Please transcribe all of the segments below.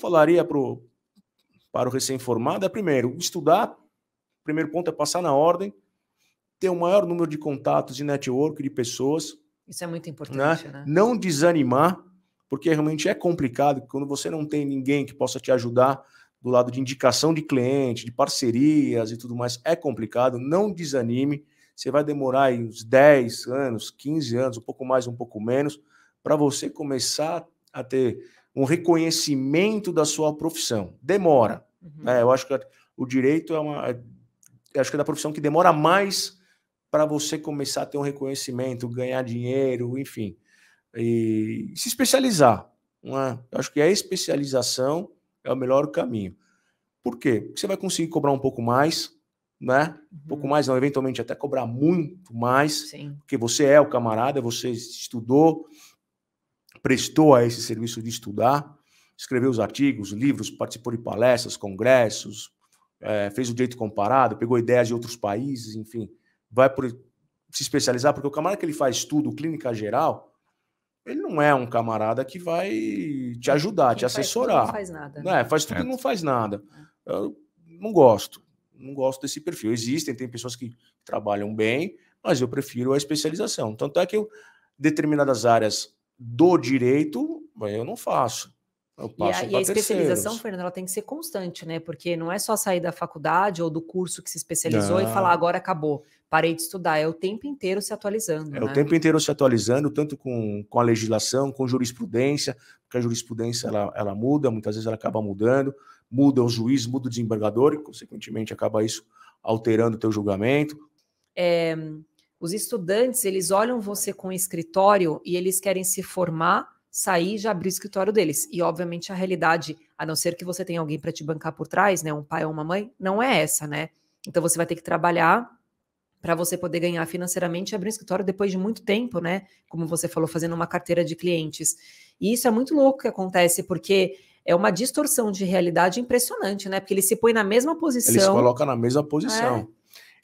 falaria pro, para o recém-formado é, primeiro, estudar. Primeiro ponto é passar na ordem, ter o maior número de contatos de network, de pessoas. Isso é muito importante, né? né? Não desanimar, porque realmente é complicado quando você não tem ninguém que possa te ajudar do lado de indicação de cliente, de parcerias e tudo mais, é complicado. Não desanime. Você vai demorar uns 10 anos, 15 anos, um pouco mais, um pouco menos, para você começar a ter um reconhecimento da sua profissão. Demora. Uhum. Né? Eu acho que o direito é uma. Acho que é da profissão que demora mais para você começar a ter um reconhecimento, ganhar dinheiro, enfim. E se especializar. Eu acho que a especialização é o melhor caminho. Por quê? Porque você vai conseguir cobrar um pouco mais, né? Um pouco uhum. mais, não, eventualmente até cobrar muito mais, Sim. porque você é o camarada, você estudou, prestou a esse serviço de estudar, escreveu os artigos, livros, participou de palestras, congressos, é, fez o direito comparado, pegou ideias de outros países, enfim, vai por, se especializar, porque o camarada que ele faz estudo, clínica geral, ele não é um camarada que vai te ajudar, Quem te assessorar. não faz nada. Né? É, faz tudo é. e não faz nada. Eu não gosto. Não gosto desse perfil. Existem, tem pessoas que trabalham bem, mas eu prefiro a especialização. Tanto é que eu, determinadas áreas do direito, eu não faço. Eu e a, e a especialização, Fernando, ela tem que ser constante, né? Porque não é só sair da faculdade ou do curso que se especializou não. e falar agora acabou, parei de estudar. É o tempo inteiro se atualizando. É né? o tempo inteiro se atualizando, tanto com, com a legislação, com jurisprudência, porque a jurisprudência ela, ela muda, muitas vezes ela acaba mudando, muda o juiz, muda o desembargador, e consequentemente acaba isso alterando o teu julgamento. É, os estudantes, eles olham você com escritório e eles querem se formar, sair e já abrir o escritório deles. E, obviamente, a realidade, a não ser que você tenha alguém para te bancar por trás, né, um pai ou uma mãe, não é essa, né? Então, você vai ter que trabalhar para você poder ganhar financeiramente e abrir um escritório depois de muito tempo, né? Como você falou, fazendo uma carteira de clientes. E isso é muito louco que acontece, porque é uma distorção de realidade impressionante, né? Porque ele se põe na mesma posição. Ele se coloca na mesma posição. É.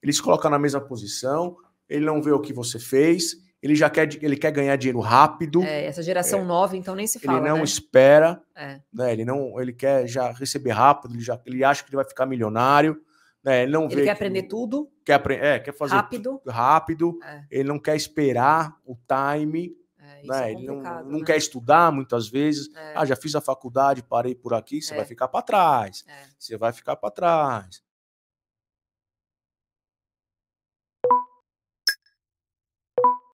Ele se coloca na mesma posição, ele não vê o que você fez, ele já quer, ele quer ganhar dinheiro rápido. É, essa geração é, nova, então nem se fala. Ele não né? espera, é. né? Ele não, ele quer já receber rápido, ele já, ele acha que ele vai ficar milionário, né? Ele não ele vê quer aprender tudo. Quer aprender, é, quer fazer rápido, rápido. É. Ele não quer esperar o time. É, né? ele não, né? não quer estudar muitas vezes. Ah, já fiz a faculdade, parei por aqui. Você vai ficar para trás. Você vai ficar para trás.